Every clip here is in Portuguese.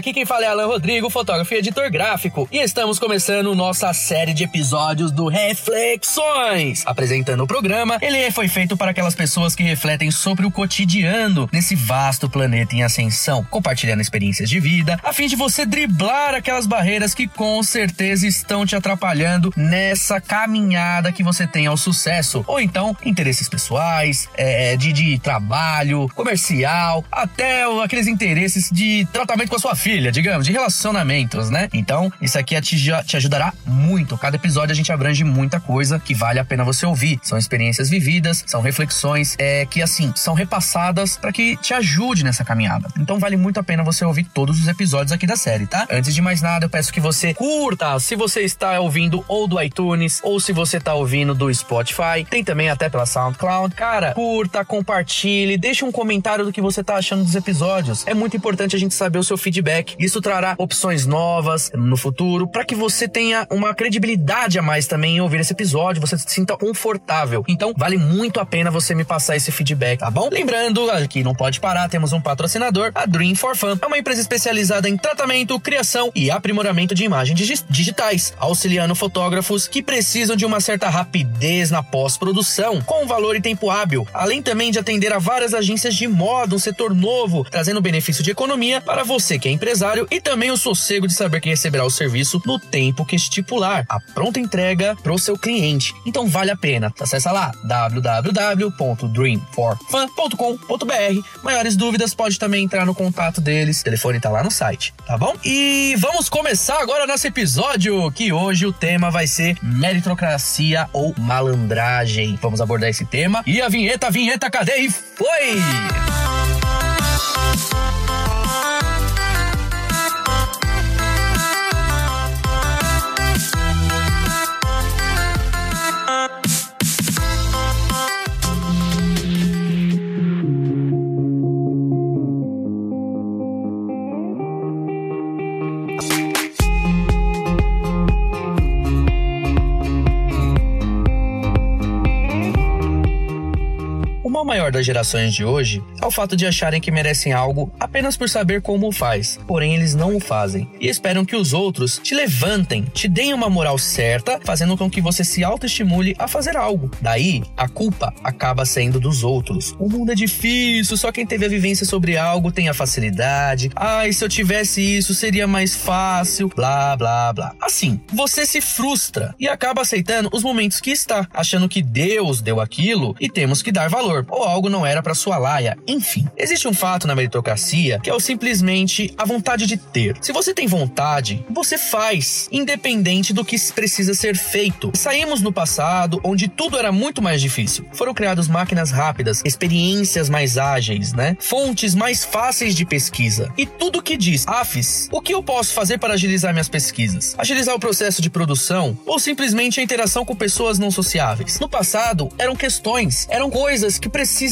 Aqui quem fala é Alan Rodrigo, fotógrafo e editor gráfico, e estamos começando nossa série de episódios do Reflexões. Apresentando o programa, ele foi feito para aquelas pessoas que refletem sobre o cotidiano nesse vasto planeta em ascensão, compartilhando experiências de vida, a fim de você driblar aquelas barreiras que com certeza estão te atrapalhando nessa caminhada que você tem ao sucesso, ou então interesses pessoais, é, de, de trabalho, comercial, até aqueles interesses de tratamento com a sua filha, digamos, de relacionamentos, né? Então, isso aqui te, ajudará muito. Cada episódio a gente abrange muita coisa que vale a pena você ouvir. São experiências vividas, são reflexões é, que, assim, são repassadas para que te ajude nessa caminhada. Então, vale muito a pena você ouvir todos os episódios aqui da série, tá? Antes de mais nada, eu peço que você curta se você está ouvindo ou do iTunes ou se você está ouvindo do Spotify. Tem também até pela SoundCloud. Cara, curta, compartilhe, deixe um comentário do que você tá achando dos episódios. É muito importante a gente saber o seu feedback. Isso trará opções novas no futuro para que você tenha uma credibilidade a mais também em ouvir esse episódio, você se sinta confortável. Então, vale muito a pena você me passar esse feedback, tá bom? Lembrando, que não pode parar, temos um patrocinador, a Dream for Fun. É uma empresa especializada em tratamento, criação e aprimoramento de imagens digitais, auxiliando fotógrafos que precisam de uma certa rapidez na pós-produção, com valor e tempo hábil, além também de atender a várias agências de moda, um setor novo, trazendo benefício de economia para você que é empresário e também o sossego de saber que receberá o serviço no tempo que estipular. A pronta entrega para o seu cliente. Então vale a pena. Acesse lá www.dreamforfun.com.br. Maiores dúvidas pode também entrar no contato deles. O telefone tá lá no site, tá bom? E vamos começar agora nosso episódio, que hoje o tema vai ser meritocracia ou malandragem. Vamos abordar esse tema. E a vinheta, a vinheta, cadê? E foi! Das gerações de hoje é o fato de acharem que merecem algo apenas por saber como o faz, porém eles não o fazem e esperam que os outros te levantem, te deem uma moral certa, fazendo com que você se autoestimule a fazer algo. Daí, a culpa acaba sendo dos outros. O mundo é difícil, só quem teve a vivência sobre algo tem a facilidade. Ai, se eu tivesse isso seria mais fácil, blá blá blá. Assim, você se frustra e acaba aceitando os momentos que está, achando que Deus deu aquilo e temos que dar valor ou algo não era para sua laia. Enfim, existe um fato na meritocracia que é o simplesmente a vontade de ter. Se você tem vontade, você faz, independente do que precisa ser feito. Saímos no passado onde tudo era muito mais difícil. Foram criadas máquinas rápidas, experiências mais ágeis, né? Fontes mais fáceis de pesquisa. E tudo que diz, AFIS, o que eu posso fazer para agilizar minhas pesquisas? Agilizar o processo de produção ou simplesmente a interação com pessoas não sociáveis? No passado, eram questões, eram coisas que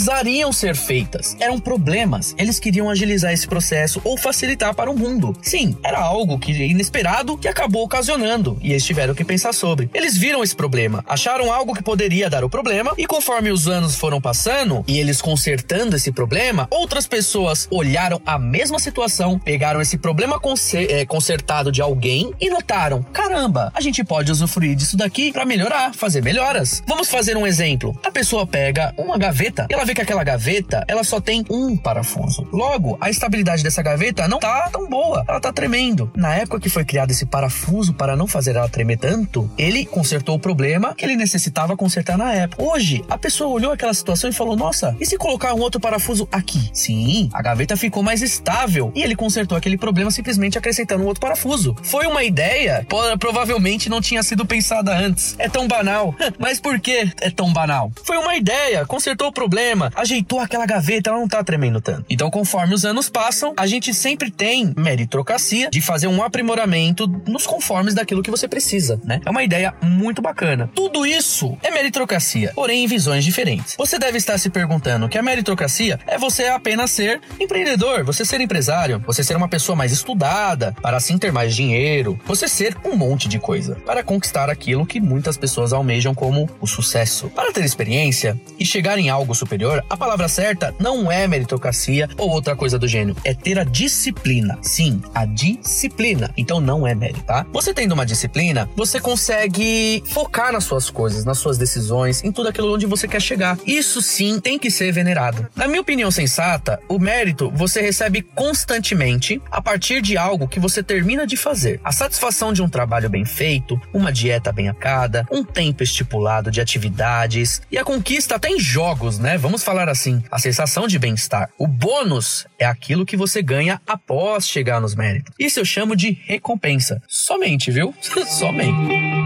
precisariam ser feitas. Eram problemas. Eles queriam agilizar esse processo ou facilitar para o mundo. Sim, era algo que inesperado que acabou ocasionando e eles tiveram que pensar sobre. Eles viram esse problema, acharam algo que poderia dar o problema e conforme os anos foram passando e eles consertando esse problema, outras pessoas olharam a mesma situação, pegaram esse problema é, consertado de alguém e notaram: caramba, a gente pode usufruir disso daqui para melhorar, fazer melhoras. Vamos fazer um exemplo. A pessoa pega uma gaveta ela vê que aquela gaveta ela só tem um parafuso. Logo, a estabilidade dessa gaveta não tá tão boa, ela tá tremendo. Na época que foi criado esse parafuso para não fazer ela tremer tanto, ele consertou o problema que ele necessitava consertar na época. Hoje, a pessoa olhou aquela situação e falou: Nossa, e se colocar um outro parafuso aqui? Sim, a gaveta ficou mais estável e ele consertou aquele problema simplesmente acrescentando um outro parafuso. Foi uma ideia, provavelmente não tinha sido pensada antes. É tão banal. Mas por que é tão banal? Foi uma ideia, consertou o problema ajeitou aquela gaveta, ela não tá tremendo tanto. Então, conforme os anos passam, a gente sempre tem meritocracia de fazer um aprimoramento nos conformes daquilo que você precisa, né? É uma ideia muito bacana. Tudo isso é meritocracia, porém em visões diferentes. Você deve estar se perguntando que a meritocracia é você apenas ser empreendedor, você ser empresário, você ser uma pessoa mais estudada, para assim ter mais dinheiro, você ser um monte de coisa, para conquistar aquilo que muitas pessoas almejam como o sucesso. Para ter experiência e chegar em algo superior, a palavra certa não é meritocracia ou outra coisa do gênero, é ter a disciplina. Sim, a disciplina. Então não é mérito, tá? Você tendo uma disciplina, você consegue focar nas suas coisas, nas suas decisões, em tudo aquilo onde você quer chegar. Isso sim tem que ser venerado. Na minha opinião sensata, o mérito você recebe constantemente a partir de algo que você termina de fazer. A satisfação de um trabalho bem feito, uma dieta bem acada, um tempo estipulado de atividades e a conquista até em jogos, né? Vamos falar assim, a sensação de bem-estar. O bônus é aquilo que você ganha após chegar nos méritos. Isso eu chamo de recompensa. Somente, viu? Somente.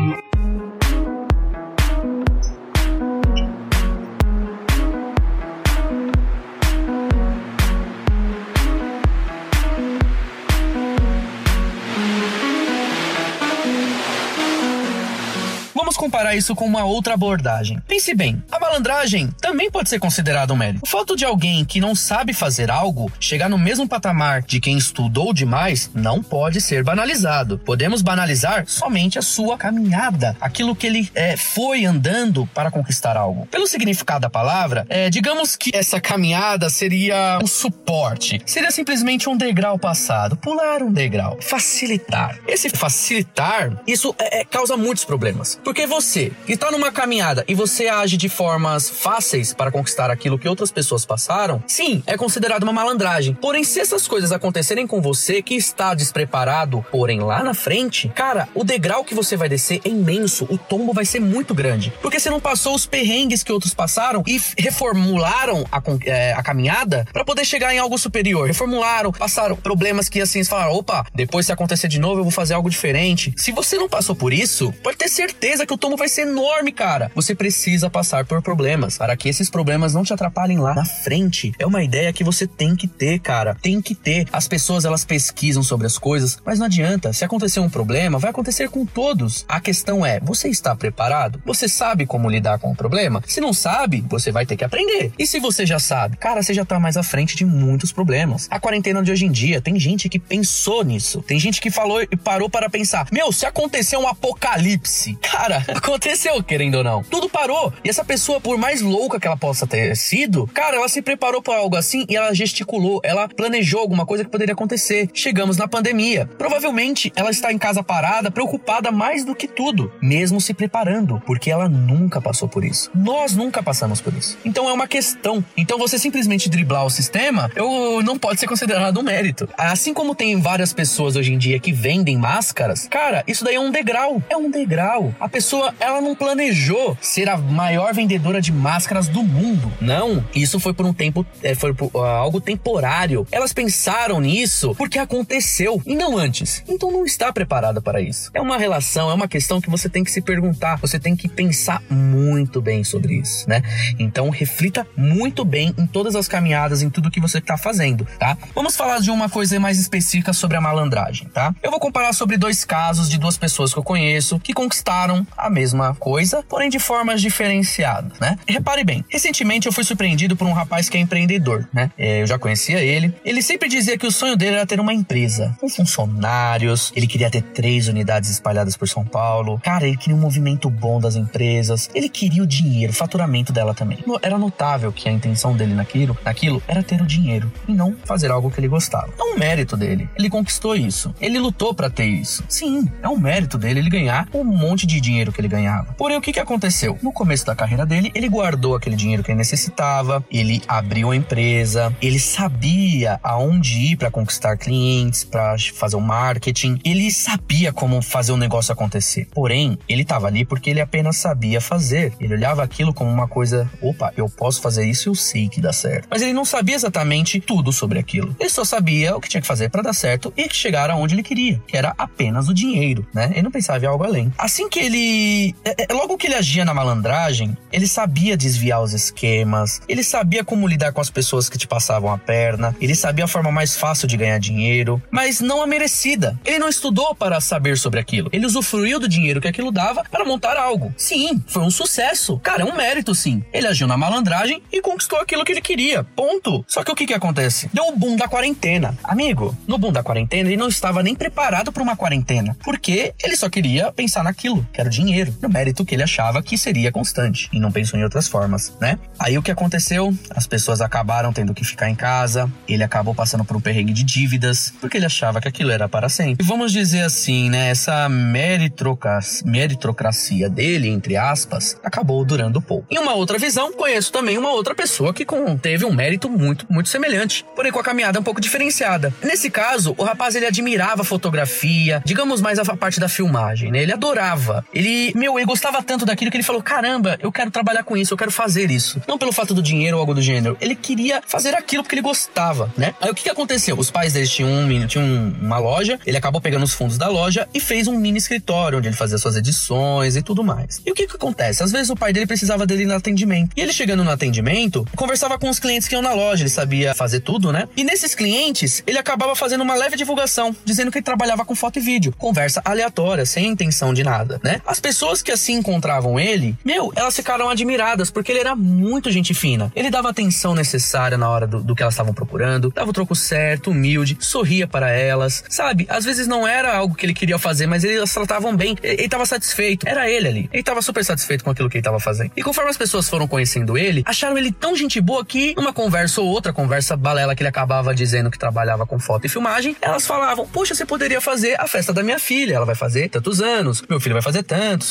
Comparar isso com uma outra abordagem. Pense bem, a malandragem também pode ser considerada um mérito. O fato de alguém que não sabe fazer algo chegar no mesmo patamar de quem estudou demais não pode ser banalizado. Podemos banalizar somente a sua caminhada, aquilo que ele é, foi andando para conquistar algo. Pelo significado da palavra, é, digamos que essa caminhada seria um suporte, seria simplesmente um degrau passado, pular um degrau, facilitar. Esse facilitar, isso é, é causa muitos problemas, porque você que está numa caminhada e você age de formas fáceis para conquistar aquilo que outras pessoas passaram, sim, é considerado uma malandragem. Porém, se essas coisas acontecerem com você que está despreparado, porém lá na frente, cara, o degrau que você vai descer é imenso, o tombo vai ser muito grande. Porque você não passou os perrengues que outros passaram e reformularam a, é, a caminhada para poder chegar em algo superior. Reformularam, passaram problemas que assim, falaram: opa, depois se acontecer de novo eu vou fazer algo diferente. Se você não passou por isso, pode ter certeza que o tombo vai ser enorme, cara. Você precisa passar por problemas para que esses problemas não te atrapalhem lá na frente. É uma ideia que você tem que ter, cara. Tem que ter. As pessoas elas pesquisam sobre as coisas, mas não adianta. Se acontecer um problema, vai acontecer com todos. A questão é: você está preparado? Você sabe como lidar com o problema? Se não sabe, você vai ter que aprender. E se você já sabe, cara, você já tá mais à frente de muitos problemas. A quarentena de hoje em dia, tem gente que pensou nisso. Tem gente que falou e parou para pensar: meu, se acontecer um apocalipse, cara, aconteceu, querendo ou não. Tudo parou. E essa pessoa, por mais louca que ela possa ter sido, cara, ela se preparou para algo assim e ela gesticulou, ela planejou alguma coisa que poderia acontecer. Chegamos na pandemia. Provavelmente ela está em casa parada, preocupada mais do que tudo, mesmo se preparando, porque ela nunca passou por isso. Nós nunca passamos por isso. Então é uma questão. Então você simplesmente driblar o sistema, eu não pode ser considerado um mérito. Assim como tem várias pessoas hoje em dia que vendem máscaras, cara, isso daí é um degrau. É um degrau. A pessoa pessoa, ela não planejou ser a maior vendedora de máscaras do mundo. Não, isso foi por um tempo, é, foi por, uh, algo temporário. Elas pensaram nisso porque aconteceu e não antes. Então não está preparada para isso. É uma relação, é uma questão que você tem que se perguntar. Você tem que pensar muito bem sobre isso, né? Então reflita muito bem em todas as caminhadas, em tudo que você está fazendo, tá? Vamos falar de uma coisa mais específica sobre a malandragem, tá? Eu vou comparar sobre dois casos de duas pessoas que eu conheço que conquistaram a mesma coisa, porém de formas diferenciadas, né? Repare bem, recentemente eu fui surpreendido por um rapaz que é empreendedor, né? É, eu já conhecia ele. Ele sempre dizia que o sonho dele era ter uma empresa com funcionários, ele queria ter três unidades espalhadas por São Paulo. Cara, ele queria um movimento bom das empresas, ele queria o dinheiro, o faturamento dela também. Era notável que a intenção dele naquilo, naquilo era ter o dinheiro e não fazer algo que ele gostava. É um mérito dele. Ele conquistou isso. Ele lutou para ter isso. Sim, é um mérito dele ele ganhar um monte de dinheiro que ele ganhava. Porém, o que, que aconteceu? No começo da carreira dele, ele guardou aquele dinheiro que ele necessitava, ele abriu a empresa, ele sabia aonde ir para conquistar clientes, para fazer o marketing, ele sabia como fazer o negócio acontecer. Porém, ele estava ali porque ele apenas sabia fazer. Ele olhava aquilo como uma coisa, opa, eu posso fazer isso, eu sei que dá certo. Mas ele não sabia exatamente tudo sobre aquilo. Ele só sabia o que tinha que fazer para dar certo e chegar aonde ele queria, que era apenas o dinheiro, né? Ele não pensava em algo além. Assim que ele é, é, logo que ele agia na malandragem, ele sabia desviar os esquemas, ele sabia como lidar com as pessoas que te passavam a perna, ele sabia a forma mais fácil de ganhar dinheiro, mas não a merecida. Ele não estudou para saber sobre aquilo. Ele usufruiu do dinheiro que aquilo dava para montar algo. Sim, foi um sucesso. Cara, é um mérito sim. Ele agiu na malandragem e conquistou aquilo que ele queria. Ponto. Só que o que que acontece? Deu o boom da quarentena. Amigo, no boom da quarentena ele não estava nem preparado para uma quarentena, porque ele só queria pensar naquilo, que era o dinheiro dinheiro, no mérito que ele achava que seria constante e não pensou em outras formas, né? Aí o que aconteceu? As pessoas acabaram tendo que ficar em casa, ele acabou passando por um perrengue de dívidas, porque ele achava que aquilo era para sempre. E vamos dizer assim, né? Essa meritocracia dele, entre aspas, acabou durando pouco. Em uma outra visão, conheço também uma outra pessoa que teve um mérito muito, muito semelhante, porém com a caminhada um pouco diferenciada. Nesse caso, o rapaz ele admirava fotografia, digamos mais a parte da filmagem, né? Ele adorava. Ele, meu, ele gostava tanto daquilo que ele falou: caramba, eu quero trabalhar com isso, eu quero fazer isso. Não pelo fato do dinheiro ou algo do gênero. Ele queria fazer aquilo porque ele gostava, né? Aí o que, que aconteceu? Os pais deles tinham, um, tinham uma loja, ele acabou pegando os fundos da loja e fez um mini escritório onde ele fazia suas edições e tudo mais. E o que, que acontece? Às vezes o pai dele precisava dele no atendimento. E ele chegando no atendimento, conversava com os clientes que iam na loja, ele sabia fazer tudo, né? E nesses clientes, ele acabava fazendo uma leve divulgação, dizendo que ele trabalhava com foto e vídeo. Conversa aleatória, sem intenção de nada, né? As pessoas que assim encontravam ele, meu, elas ficaram admiradas, porque ele era muito gente fina. Ele dava atenção necessária na hora do, do que elas estavam procurando, dava o troco certo, humilde, sorria para elas, sabe? Às vezes não era algo que ele queria fazer, mas eles tratavam bem, ele estava satisfeito. Era ele ali. Ele estava super satisfeito com aquilo que ele estava fazendo. E conforme as pessoas foram conhecendo ele, acharam ele tão gente boa que, numa conversa ou outra conversa balela que ele acabava dizendo que trabalhava com foto e filmagem, elas falavam: Poxa, você poderia fazer a festa da minha filha. Ela vai fazer tantos anos, meu filho vai fazer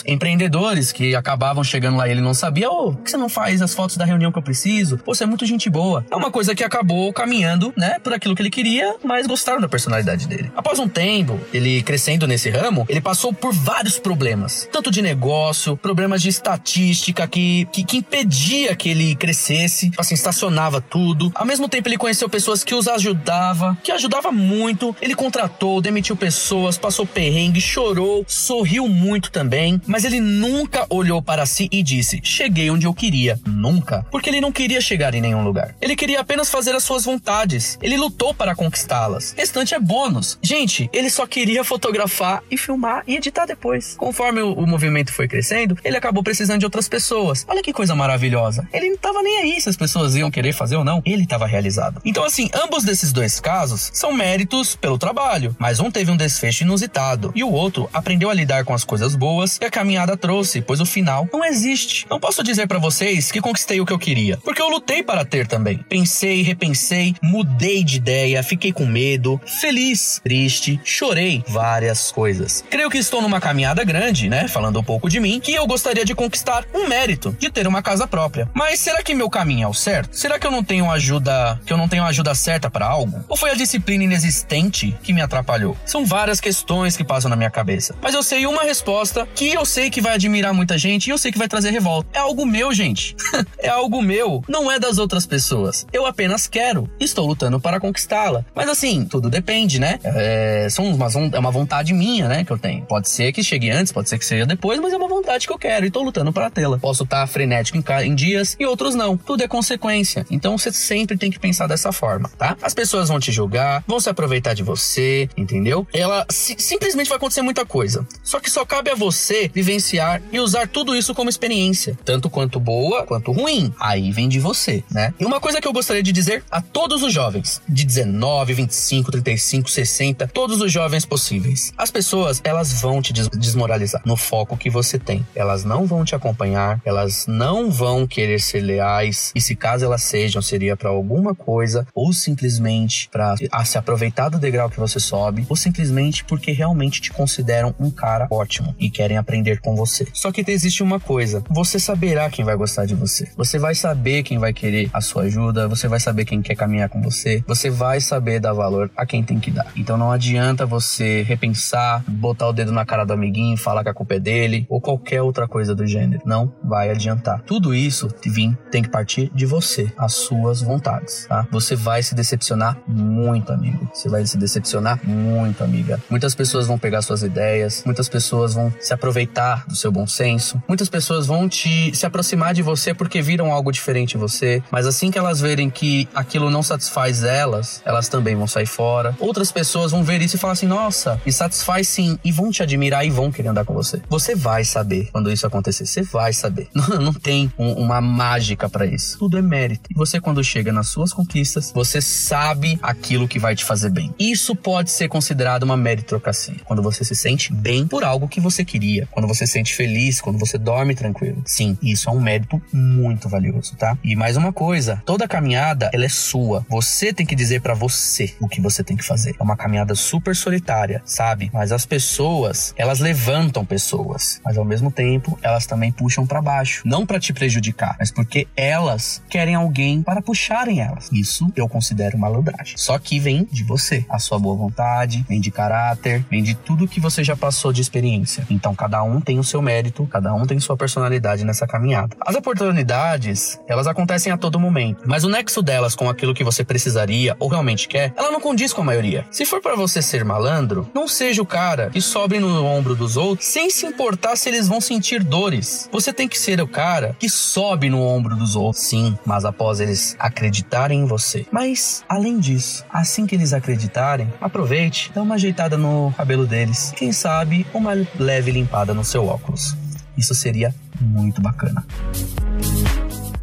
Empreendedores que acabavam chegando lá e ele não sabia: Ô, oh, por que você não faz as fotos da reunião que eu preciso? Pô, você é muito gente boa. É uma coisa que acabou caminhando, né, por aquilo que ele queria, mas gostaram da personalidade dele. Após um tempo, ele crescendo nesse ramo, ele passou por vários problemas, tanto de negócio, problemas de estatística que, que, que impedia que ele crescesse, assim, estacionava tudo. Ao mesmo tempo, ele conheceu pessoas que os ajudava, que ajudava muito. Ele contratou, demitiu pessoas, passou perrengue, chorou, sorriu muito também, mas ele nunca olhou para si e disse: "Cheguei onde eu queria". Nunca, porque ele não queria chegar em nenhum lugar. Ele queria apenas fazer as suas vontades. Ele lutou para conquistá-las. Restante é bônus. Gente, ele só queria fotografar e filmar e editar depois. Conforme o, o movimento foi crescendo, ele acabou precisando de outras pessoas. Olha que coisa maravilhosa. Ele não tava nem aí se as pessoas iam querer fazer ou não. Ele estava realizado. Então, assim, ambos desses dois casos são méritos pelo trabalho, mas um teve um desfecho inusitado e o outro aprendeu a lidar com as coisas boas que a caminhada trouxe, pois o final não existe. Não posso dizer para vocês que conquistei o que eu queria, porque eu lutei para ter também. Pensei, repensei, mudei de ideia, fiquei com medo, feliz, triste, chorei, várias coisas. Creio que estou numa caminhada grande, né? Falando um pouco de mim, que eu gostaria de conquistar um mérito de ter uma casa própria. Mas será que meu caminho é o certo? Será que eu não tenho ajuda, que eu não tenho ajuda certa para algo? Ou foi a disciplina inexistente que me atrapalhou? São várias questões que passam na minha cabeça. Mas eu sei uma resposta que eu sei que vai admirar muita gente e eu sei que vai trazer revolta. É algo meu, gente. é algo meu, não é das outras pessoas. Eu apenas quero. Estou lutando para conquistá-la. Mas assim, tudo depende, né? É, são uma, é uma vontade minha, né? Que eu tenho. Pode ser que chegue antes, pode ser que seja depois, mas é uma vontade que eu quero e estou lutando para tê-la. Posso estar frenético em, em dias e outros não. Tudo é consequência. Então você sempre tem que pensar dessa forma, tá? As pessoas vão te julgar, vão se aproveitar de você, entendeu? Ela si, simplesmente vai acontecer muita coisa. Só que só cabe a você vivenciar e usar tudo isso como experiência, tanto quanto boa quanto ruim. Aí vem de você, né? E uma coisa que eu gostaria de dizer a todos os jovens, de 19, 25, 35, 60, todos os jovens possíveis. As pessoas, elas vão te desmoralizar no foco que você tem. Elas não vão te acompanhar, elas não vão querer ser leais, e se caso elas sejam, seria para alguma coisa ou simplesmente para se aproveitar do degrau que você sobe, ou simplesmente porque realmente te consideram um cara ótimo e querem aprender com você. Só que existe uma coisa, você saberá quem vai gostar de você. Você vai saber quem vai querer a sua ajuda, você vai saber quem quer caminhar com você, você vai saber dar valor a quem tem que dar. Então não adianta você repensar, botar o dedo na cara do amiguinho, falar que a culpa é dele ou qualquer outra coisa do gênero. Não vai adiantar. Tudo isso vim, tem que partir de você, as suas vontades, tá? Você vai se decepcionar muito, amigo. Você vai se decepcionar muito, amiga. Muitas pessoas vão pegar suas ideias, muitas pessoas vão se aproveitar do seu bom senso, muitas pessoas vão te se aproximar de você porque viram algo diferente em você, mas assim que elas verem que aquilo não satisfaz elas, elas também vão sair fora. Outras pessoas vão ver isso e falar assim: "Nossa, me satisfaz sim", e vão te admirar e vão querer andar com você. Você vai saber quando isso acontecer, você vai saber. Não, não tem um, uma mágica para isso. Tudo é mérito. E você quando chega nas suas conquistas, você sabe aquilo que vai te fazer bem. Isso pode ser considerado uma meritocracia, quando você se sente bem por algo que você queria. Quando você se sente feliz, quando você dorme tranquilo. Sim, isso é um mérito muito valioso, tá? E mais uma coisa, toda caminhada, ela é sua. Você tem que dizer para você o que você tem que fazer. É uma caminhada super solitária, sabe? Mas as pessoas, elas levantam pessoas, mas ao mesmo tempo, elas também puxam para baixo, não para te prejudicar, mas porque elas querem alguém para puxarem elas. Isso eu considero malandragem. Só que vem de você, a sua boa vontade, vem de caráter, vem de tudo que você já passou de experiência. Então cada um tem o seu mérito, cada um tem sua personalidade nessa caminhada. As oportunidades, elas acontecem a todo momento, mas o nexo delas com aquilo que você precisaria ou realmente quer, ela não condiz com a maioria. Se for para você ser malandro, não seja o cara que sobe no ombro dos outros sem se importar se eles vão sentir dores. Você tem que ser o cara que sobe no ombro dos outros, sim, mas após eles acreditarem em você. Mas, além disso, assim que eles acreditarem, aproveite, dá uma ajeitada no cabelo deles. Quem sabe uma leve limpada no seu óculos. Isso seria muito bacana.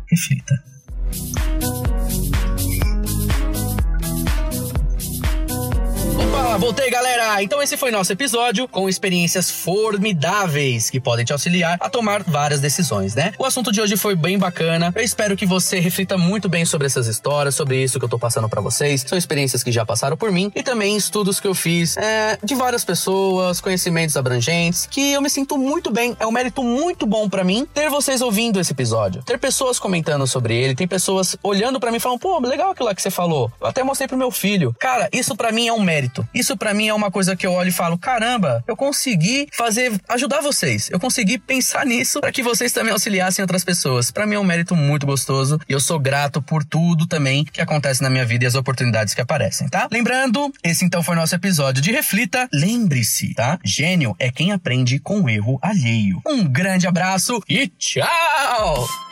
Reflita. Voltei, galera! Então esse foi nosso episódio com experiências formidáveis que podem te auxiliar a tomar várias decisões, né? O assunto de hoje foi bem bacana. Eu espero que você reflita muito bem sobre essas histórias, sobre isso que eu tô passando para vocês. São experiências que já passaram por mim e também estudos que eu fiz é, de várias pessoas, conhecimentos abrangentes, que eu me sinto muito bem. É um mérito muito bom para mim ter vocês ouvindo esse episódio. Ter pessoas comentando sobre ele, tem pessoas olhando para mim e falando, pô, legal aquilo lá que você falou. Eu até mostrei pro meu filho. Cara, isso para mim é um mérito. Isso isso para mim é uma coisa que eu olho e falo: caramba, eu consegui fazer, ajudar vocês. Eu consegui pensar nisso para que vocês também auxiliassem outras pessoas. Para mim é um mérito muito gostoso e eu sou grato por tudo também que acontece na minha vida e as oportunidades que aparecem, tá? Lembrando, esse então foi nosso episódio de Reflita. Lembre-se, tá? Gênio é quem aprende com o erro alheio. Um grande abraço e tchau!